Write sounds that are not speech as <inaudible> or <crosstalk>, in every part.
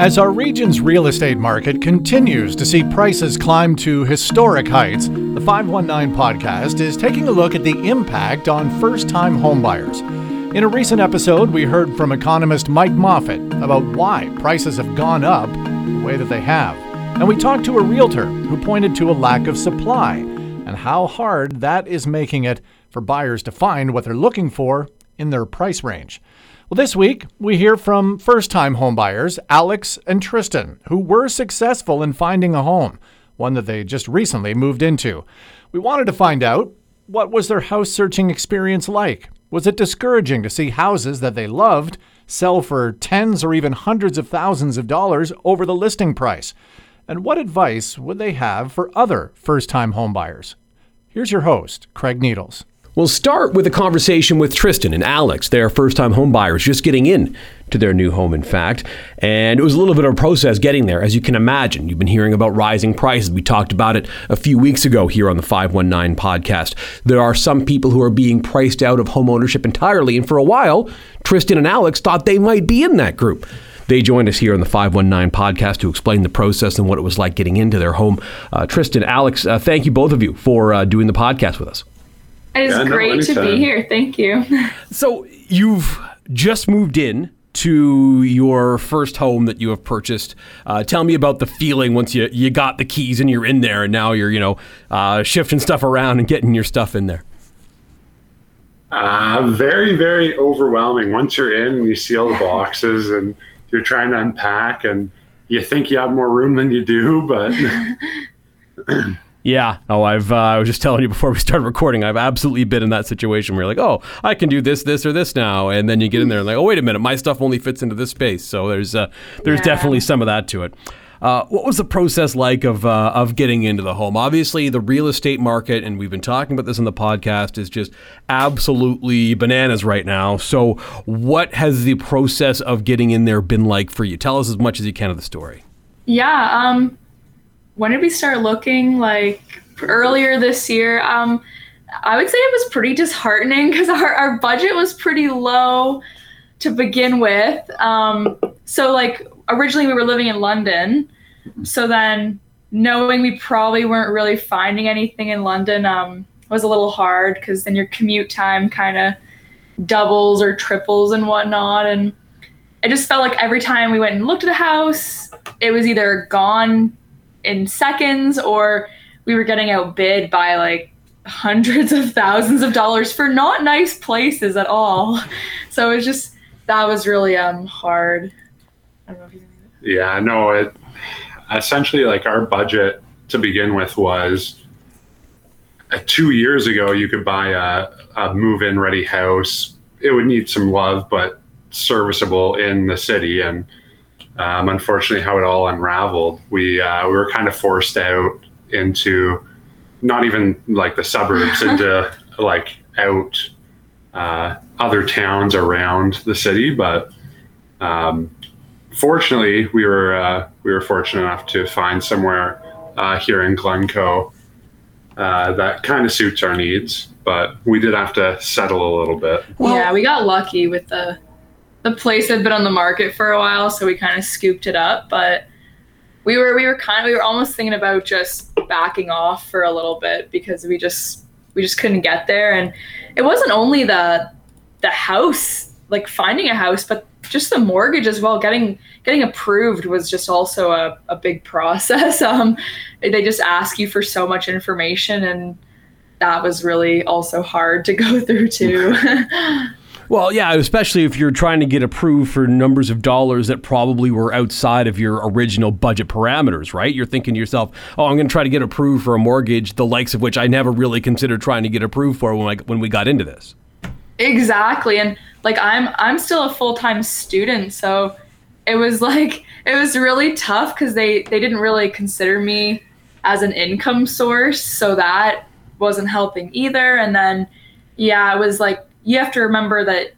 As our region's real estate market continues to see prices climb to historic heights, the 519 podcast is taking a look at the impact on first time homebuyers. In a recent episode, we heard from economist Mike Moffatt about why prices have gone up the way that they have. And we talked to a realtor who pointed to a lack of supply and how hard that is making it for buyers to find what they're looking for in their price range. Well, this week we hear from first time homebuyers, Alex and Tristan, who were successful in finding a home, one that they just recently moved into. We wanted to find out what was their house searching experience like? Was it discouraging to see houses that they loved sell for tens or even hundreds of thousands of dollars over the listing price? And what advice would they have for other first time homebuyers? Here's your host, Craig Needles. We'll start with a conversation with Tristan and Alex. They're first time home buyers just getting in to their new home, in fact. And it was a little bit of a process getting there, as you can imagine. You've been hearing about rising prices. We talked about it a few weeks ago here on the 519 podcast. There are some people who are being priced out of home ownership entirely. And for a while, Tristan and Alex thought they might be in that group. They joined us here on the 519 podcast to explain the process and what it was like getting into their home. Uh, Tristan, Alex, uh, thank you both of you for uh, doing the podcast with us. It is yeah, great no, to be here. Thank you. <laughs> so you've just moved in to your first home that you have purchased. Uh, tell me about the feeling once you, you got the keys and you're in there and now you're, you know, uh, shifting stuff around and getting your stuff in there. Uh, very, very overwhelming. Once you're in, you see all the boxes and you're trying to unpack and you think you have more room than you do, but <laughs> Yeah. Oh, I've. Uh, I was just telling you before we started recording. I've absolutely been in that situation where you're like, oh, I can do this, this, or this now, and then you get in there and like, oh, wait a minute, my stuff only fits into this space. So there's uh, there's yeah. definitely some of that to it. Uh, what was the process like of uh, of getting into the home? Obviously, the real estate market, and we've been talking about this in the podcast, is just absolutely bananas right now. So, what has the process of getting in there been like for you? Tell us as much as you can of the story. Yeah. Um, when did we start looking? Like earlier this year. Um, I would say it was pretty disheartening because our, our budget was pretty low to begin with. Um, so like originally we were living in London. So then knowing we probably weren't really finding anything in London um, was a little hard because then your commute time kind of doubles or triples and whatnot. And it just felt like every time we went and looked at a house, it was either gone in seconds or we were getting outbid by like hundreds of thousands of dollars for not nice places at all. <laughs> So it was just that was really um hard. I don't know if you Yeah, no, it essentially like our budget to begin with was uh, two years ago you could buy a, a move-in ready house. It would need some love, but serviceable in the city and um, unfortunately, how it all unraveled, we uh, we were kind of forced out into not even like the suburbs, into <laughs> like out uh, other towns around the city. But um, fortunately, we were uh, we were fortunate enough to find somewhere uh, here in Glencoe uh, that kind of suits our needs. But we did have to settle a little bit. Well, yeah, we got lucky with the the place had been on the market for a while, so we kind of scooped it up. But we were we were kind of we were almost thinking about just backing off for a little bit because we just we just couldn't get there. And it wasn't only the the house, like finding a house, but just the mortgage as well. Getting getting approved was just also a, a big process. <laughs> Um, they just ask you for so much information and that was really also hard to go through too. <laughs> Well, yeah, especially if you're trying to get approved for numbers of dollars that probably were outside of your original budget parameters, right? You're thinking to yourself, "Oh, I'm going to try to get approved for a mortgage, the likes of which I never really considered trying to get approved for when when we got into this." Exactly, and like I'm I'm still a full time student, so it was like it was really tough because they they didn't really consider me as an income source, so that wasn't helping either. And then yeah, it was like you have to remember that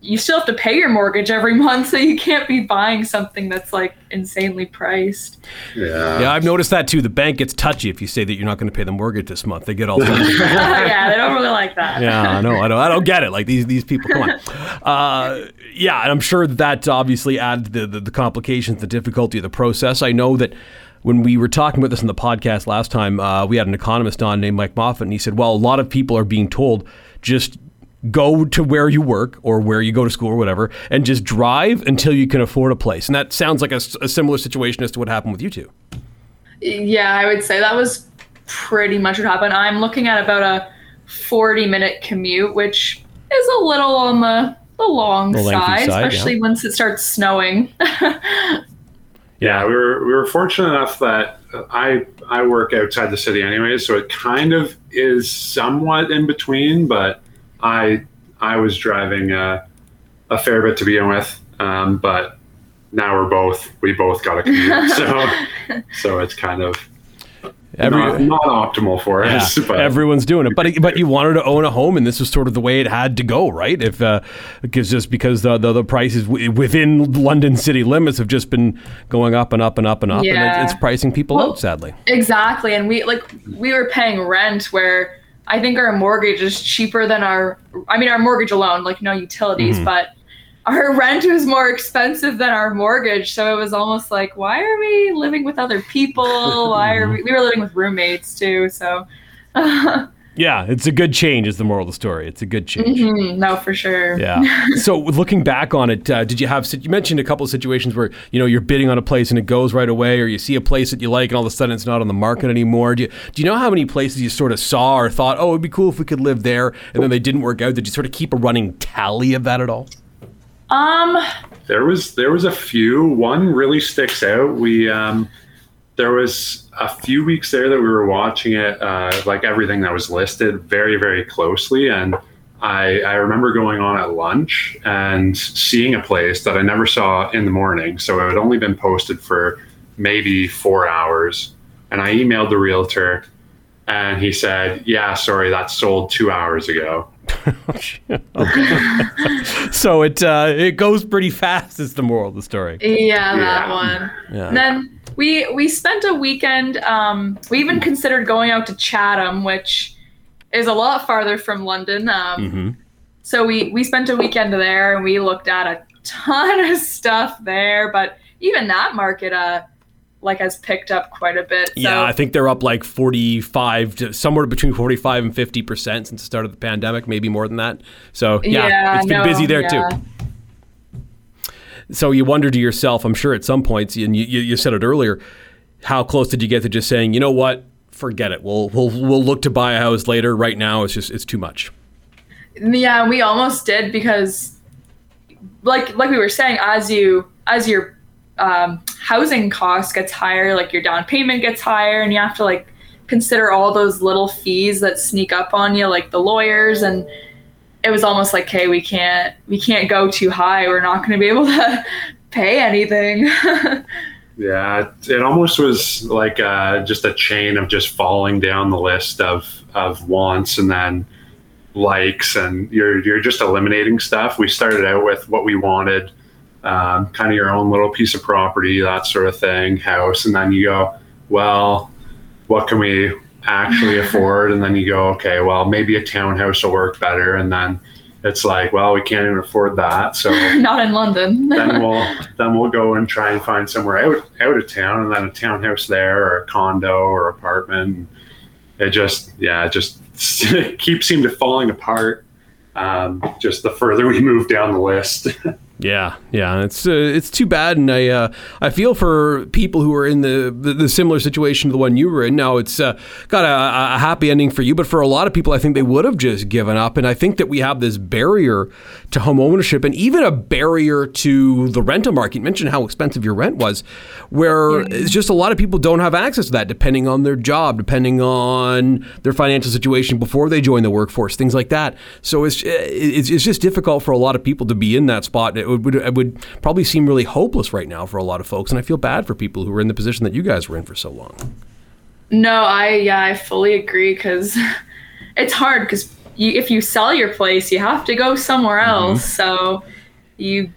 you still have to pay your mortgage every <laughs> month, so you can't be buying something that's like insanely priced. Yeah. Yeah, I've noticed that too. The bank gets touchy if you say that you're not going to pay the mortgage this month. They get all. <laughs> yeah, they don't really like that. yeah, I know, I don't, I don't get it. Like these these people, come on. <laughs> Uh, yeah, and I'm sure that obviously adds the, the the complications, the difficulty of the process. I know that when we were talking about this in the podcast last time, uh, we had an economist on named Mike Moffatt, and he said, "Well, a lot of people are being told just." Go to where you work or where you go to school or whatever, and just drive until you can afford a place. And that sounds like a similar situation as to what happened with you two. Yeah, I would say that was pretty much what happened. I'm looking at about a 40 minute commute, which is a little on the, the long The side, side, especially once it starts snowing. <laughs> Yeah, we were we were fortunate enough that I I work outside the city anyway, so it kind of is somewhat in between. But I I was driving a, a fair bit to begin with, um, but now we're both we both got a commute, <laughs> so so it's kind of Every- not, not optimal for Yeah, us. But everyone's doing it, but but you wanted to own a home, and this was sort of the way it had to go, right? If uh, because just because the the, the prices within London city limits have just been going up and up and up and up, and Yeah. it's, it's pricing people Well, out. Sadly, exactly. And we like we were paying rent where I think our mortgage is cheaper than our I mean our mortgage alone, like no utilities, Mm-hmm. but our <laughs> rent was more expensive than our mortgage. So it was almost like, why are we living with other people? Why are <laughs> we we were living with roommates too, so <laughs> yeah, it's a good change. Is the moral of the story? It's a good change. Mhm, no for sure. Yeah. <laughs> so looking back on it, uh, did you have? sit- You mentioned a couple of situations where you know you're bidding on a place and it goes right away, or you see a place that you like and all of a sudden it's not on the market anymore. Do you, do you know how many places you sort of saw or thought, oh, it'd be cool if we could live there, and then they didn't work out? Did you sort of keep a running tally of that at all? Um There was there was a few. One really sticks out. We um, there was a few weeks there that we were watching it, uh, like everything that was listed, very very closely. And I I remember going on at lunch and seeing a place that I never saw in the morning. So it had only been posted for maybe four hours. And I emailed the realtor, and he said, "Yeah, sorry, that sold two hours ago." <laughs> So it uh, it goes pretty fast. Is the moral of the story? Yeah, that Yeah. one. Yeah. Then we we spent a weekend. Um, we even considered going out to Chatham, which is a lot farther from London. Um, Mhm. So we we spent a weekend there, and we looked at a ton of stuff there. But even that market, uh, like has picked up quite a bit. So, Yeah, I think they're up like 45 to somewhere between 45 and 50 percent since the start of the pandemic, maybe more than that. So yeah, Yeah, it's been no, busy there yeah. too. So you wonder to yourself, I'm sure at some points, and you, you, you said it earlier, how close did you get to just saying, you know what, forget it. We'll we'll we'll look to buy a house later. Right now, it's just it's too much. Yeah, we almost did because, like like we were saying, as you as your um, housing cost gets higher, like your down payment gets higher, and you have to like consider all those little fees that sneak up on you, like the lawyers, and it was almost like, hey, we can't we can't go too high. We're not going to be able to <laughs> pay anything. <laughs> Yeah, it, almost was like uh, just a chain of just falling down the list of, of wants and then likes, and you're you're just eliminating stuff. We started out with what we wanted, um, kind of your own little piece of property, that sort of thing, house, and then you go, well, what can we actually <laughs> afford? And then you go, okay, well, maybe a townhouse will work better, and then it's like, well, we can't even afford that, so <laughs> not in London. <laughs> then we'll then we'll go and try and find somewhere out out of town, and then a townhouse there, or a condo, or apartment. It just yeah, it just keeps seem to falling apart. Um, just the further we move down the list. Yeah, yeah, it's uh, it's too bad, and I uh, I feel for people who are in the, the, the similar situation to the one you were in. Now it's uh, got a, a happy ending for you, but for a lot of people, I think they would have just given up. And I think that we have this barrier to home ownership, and even a barrier to the rental market. You mentioned how expensive your rent was, where it's just a lot of people don't have access to that, depending on their job, depending on their financial situation before they join the workforce, things like that. So it's it's, it's just difficult for a lot of people to be in that spot. It would, it would probably seem really hopeless right now for a lot of folks, and I feel bad for people who are in the position that you guys were in for so long. No, I yeah, I fully agree because <laughs> it's hard because you, if you sell your place, you have to go somewhere mm-hmm. else. So you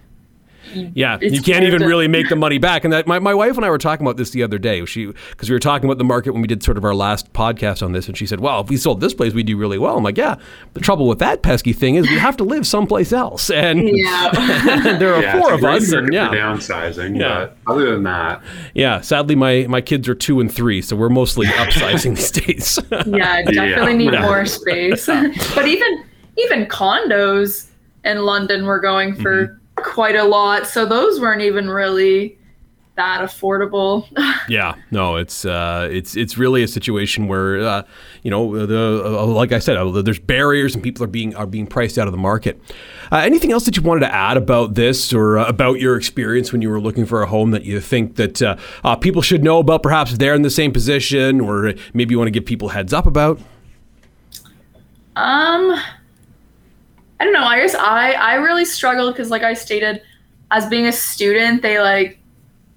Yeah, It's you can't even to- really make the money back. And that my, my wife and I were talking about this the other day. She because we were talking about the market when we did sort of our last podcast on this, and she said, "Well, if we sold this place, we'd do really well." I'm like, "Yeah." The trouble with that pesky thing is we have to live someplace else, and yeah <laughs> there are Yeah, four of us, and yeah, downsizing. Yeah. But other than that, yeah. Sadly, my my kids are two and three, so we're mostly <laughs> upsizing these days. yeah I <laughs> definitely need Yeah. more space but even even condos in london were going for Mm-hmm. Quite a lot so those weren't even really that affordable <laughs> Yeah, no, it's uh, it's it's really a situation where uh, you know the uh, like I said, uh, there's barriers and people are being are being priced out of the market. Uh, anything else that you wanted to add about this or uh, about your experience when you were looking for a home that you think that uh, uh, people should know about? Perhaps they're in the same position, or maybe you want to give people heads up about. Um, I don't know. I guess I I really struggled because, like I stated, as being a student, they like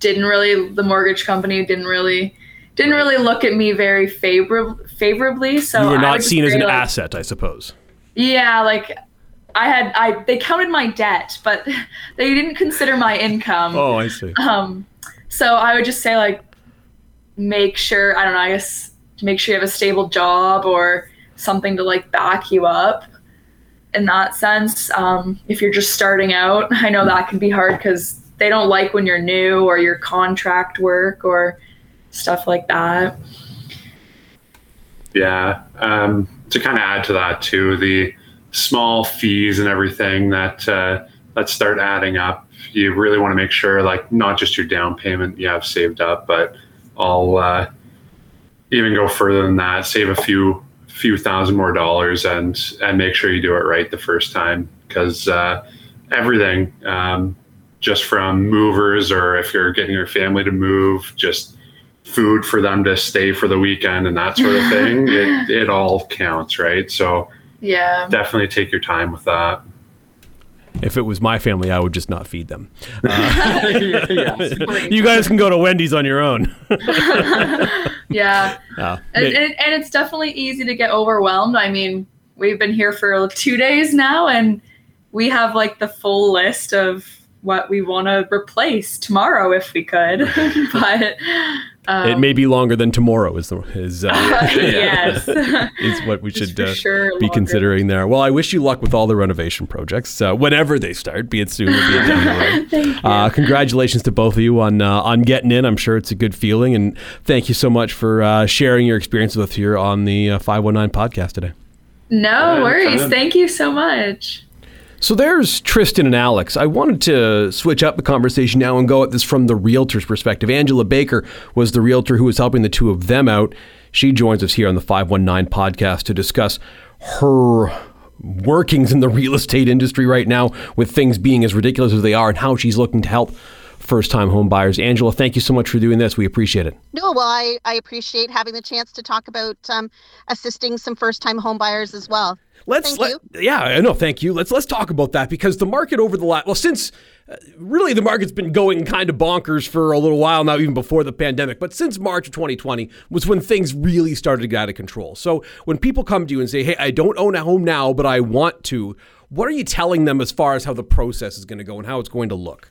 didn't really the mortgage company didn't really didn't really look at me very favor- favorably. So You were not seen as an like, asset, I suppose. Yeah, like I had I they counted my debt, but <laughs> they didn't consider my income. Oh, I see. Um, so I would just say like, make sure I don't know. I guess make sure you have a stable job or something to like back you up. In that sense, um, if you're just starting out, I know that can be hard because they don't like when you're new or your contract work or stuff like that. Yeah. Um, to kind of add to that too, the small fees and everything that uh, that start adding up. You really want to make sure, like, not just your down payment you have saved up, but I'll uh, even go further than that. Save a few few thousand more dollars and and make sure you do it right the first time because uh, everything, um, just from movers or if you're getting your family to move, just food for them to stay for the weekend and that sort of <laughs> thing, it, it all counts, right? So Yeah. definitely take your time with that. If it was my family, I would just not feed them. <laughs> Uh, <laughs> you guys can go to Wendy's on your own. <laughs> Yeah. Uh, and, and, and it's definitely easy to get overwhelmed. I mean, we've been here for two days now, and we have like the full list of what we want to replace tomorrow if we could. but um, it may be longer than tomorrow is the is uh, <laughs> yes, <laughs> <laughs> is what we should uh, sure be longer. considering there. Well, I wish you luck with all the renovation projects, uh, whenever they start, be it soon or be it down the road. Uh, congratulations to both of you on uh, on getting in. I'm sure it's a good feeling, and thank you so much for uh, sharing your experience with us here on the uh, 519 podcast today. no Yeah, worries. Thank you so much. So there's Tristan and Alex. I wanted to switch up the conversation now and go at this from the realtor's perspective. Angela Baker was the realtor who was helping the two of them out. She joins us here on the 519 podcast to discuss her workings in the real estate industry right now with things being as ridiculous as they are and how she's looking to help first time home buyers. Angela, thank you so much for doing this. We appreciate it. No, well, I, I appreciate having the chance to talk about um, assisting some first time home buyers as well. Let's Thank let, yeah, I know. Thank you. Let's let's talk about that because the market over the last well since uh, really the market's been going kind of bonkers for a little while now, even before the pandemic. But since March of 2020 was when things really started to get out of control. So when people come to you and say, "Hey, I don't own a home now, but I want to," what are you telling them as far as how the process is going to go and how it's going to look?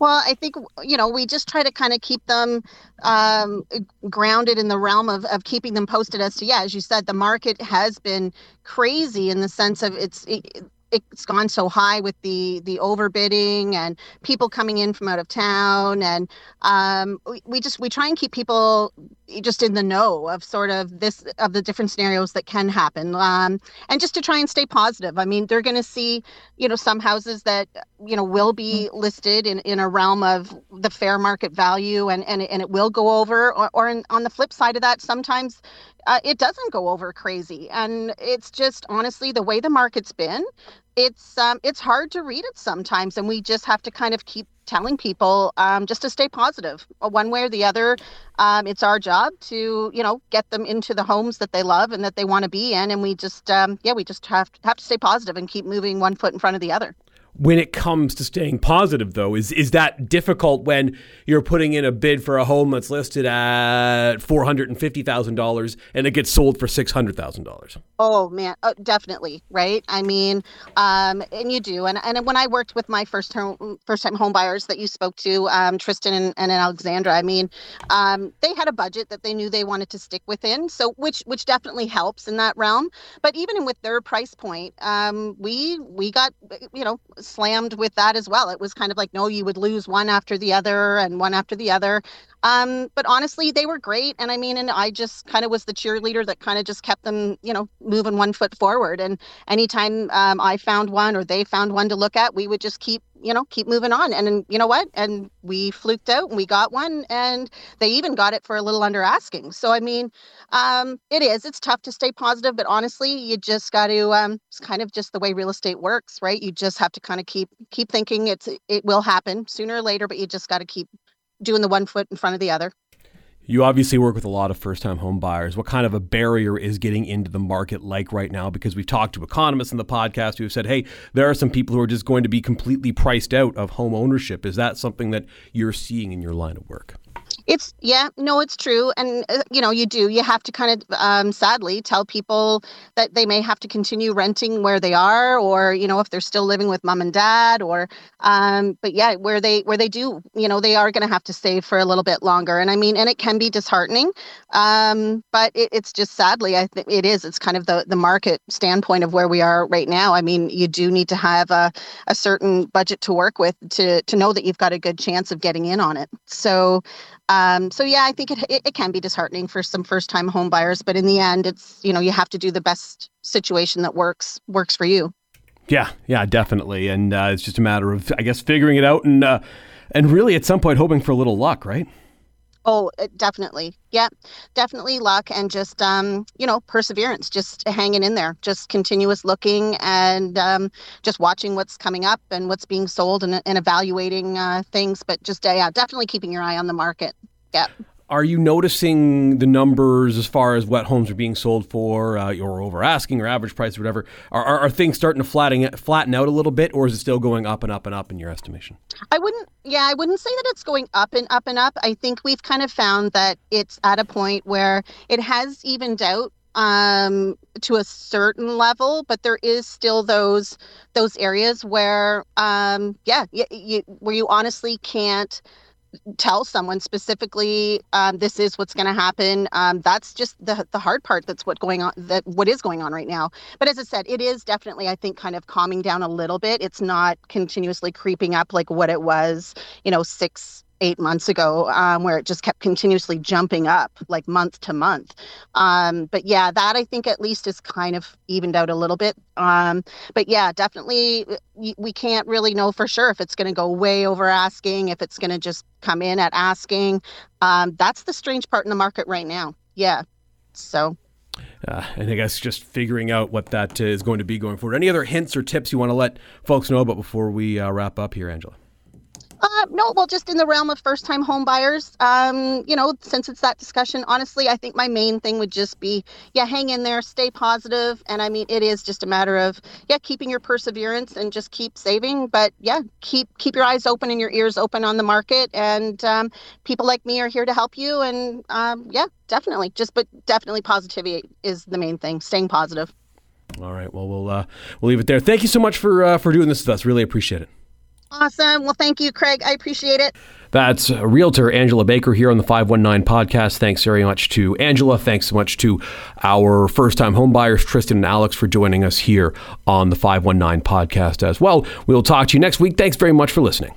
Well, I think, you know, we just try to kind of keep them um, grounded in the realm of, of keeping them posted as to, yeah, as you said, the market has been crazy in the sense of it's. It, it's gone so high with the the overbidding and people coming in from out of town and um, we, we just we try and keep people just in the know of sort of this of the different scenarios that can happen um, and just to try and stay positive i mean they're going to see you know some houses that you know will be listed in, in a realm of the fair market value and and, and it will go over or, or in, on the flip side of that sometimes uh, it doesn't go over crazy. And it's just honestly the way the market's been it's um, it's hard to read it sometimes and we just have to kind of keep telling people um, just to stay positive uh, one way or the other. Um, it's our job to you know get them into the homes that they love and that they want to be in and we just um, yeah we just have to have to stay positive and keep moving one foot in front of the other when it comes to staying positive though is is that difficult when you're putting in a bid for a home that's listed at $450,000 and it gets sold for $600,000 Oh man, uh, definitely, right? I mean, um, and you do, and and when I worked with my first first time home buyers that you spoke to, um, Tristan and, and Alexandra, I mean, um, they had a budget that they knew they wanted to stick within, so which which definitely helps in that realm. But even with their price point, um, we we got you know slammed with that as well. It was kind of like no, you would lose one after the other and one after the other. Um, but honestly, they were great. And I mean, and I just kind of was the cheerleader that kind of just kept them, you know, moving one foot forward. And anytime um, I found one or they found one to look at, we would just keep, you know, keep moving on. And, you know what? And we fluked out and we got one and they even got it for a little under asking. So, I mean, um, it is, it's tough to stay positive, but honestly, you just got to, um, it's kind of just the way real estate works, right? You just have to kind of keep, keep thinking it's, it will happen sooner or later, but you just got to keep doing the one foot in front of the other. You obviously work with a lot of first time home buyers. What kind of a barrier is getting into the market like right now? Because we've talked to economists in the podcast who have said, hey, there are some people who are just going to be completely priced out of home ownership. Is that something that you're seeing in your line of work? It's yeah, no, it's true, and uh, you know, you do. You have to kind of, um, sadly, tell people that they may have to continue renting where they are, or you know, if they're still living with mom and dad, or, um, but yeah, where they where they do, you know, they are going to have to save for a little bit longer. And I mean, and it can be disheartening, um, but it, it's just sadly, I think it is. It's kind of the the market standpoint of where we are right now. I mean, you do need to have a a certain budget to work with to to know that you've got a good chance of getting in on it. So. Um, so yeah, I think it, it, it can be disheartening for some first time home buyers, but in the end, it's you know you have to do the best situation that works works for you. Yeah, yeah, definitely, and uh, it's just a matter of I guess figuring it out and uh, and really at some point hoping for a little luck, right? Oh, definitely. Yeah, definitely luck and just um, you know perseverance, just hanging in there, just continuous looking and um, just watching what's coming up and what's being sold and, and evaluating uh, things. But just uh, yeah, definitely keeping your eye on the market. Yeah. Are you noticing the numbers as far as what homes are being sold for, uh, or over asking, or average price, or whatever? Are, are, are, things starting to flatten flatten out a little bit, or is it still going up and up and up in your estimation? I wouldn't. Yeah, I wouldn't say that it's going up and up and up. I think we've kind of found that it's at a point where it has evened out um to a certain level but there is still those those areas where um yeah you, you, where you honestly can't tell someone specifically um, this is what's going to happen. Um, that's just the, the hard part that's what going on that what is going on right now. But as i said it is definitely i think kind of calming down a little bit. It's not continuously creeping up like what it was you know six eight months ago, um, where it just kept continuously jumping up like month to month. Um, but yeah, that I think at least is kind of evened out a little bit. Um, but yeah, definitely uh, we can't really know for sure if it's going to go way over asking, if it's going to just come in at asking. Um, that's the strange part in the market right now. Yeah. So. Uh, and I guess just figuring out what that is going to be going forward. Any other hints or tips you want to let folks know about before we uh, wrap up here, Angela? Uh, no, well, just in the realm of first time home buyers, um, you know, since it's that discussion, honestly, I think my main thing would just be, yeah, hang in there, stay positive. And I mean, it is just a matter of, yeah, keeping your perseverance and just keep saving. But yeah, keep keep your eyes open and your ears open on the market. And um, people like me are here to help you. And um, yeah, definitely. Just, but definitely positivity is the main thing, staying positive. All right. Well, we'll, uh, we'll leave it there. Thank you so much for, uh, for doing this with us. Really appreciate it. Awesome. Well, thank you, Craig. I appreciate it. That's Realtor Angela Baker here on the 519 podcast. Thanks very much to Angela. Thanks so much to our first time homebuyers, Tristan and Alex, for joining us here on the 519 podcast as well. We'll talk to you next week. Thanks very much for listening.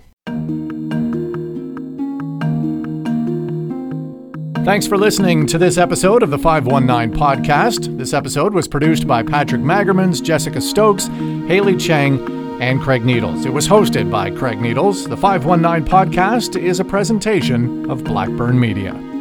Thanks for listening to this episode of the 519 podcast. This episode was produced by Patrick Magermans, Jessica Stokes, Haley Chang, and Craig Needles. It was hosted by Craig Needles. The 519 podcast is a presentation of Blackburn Media.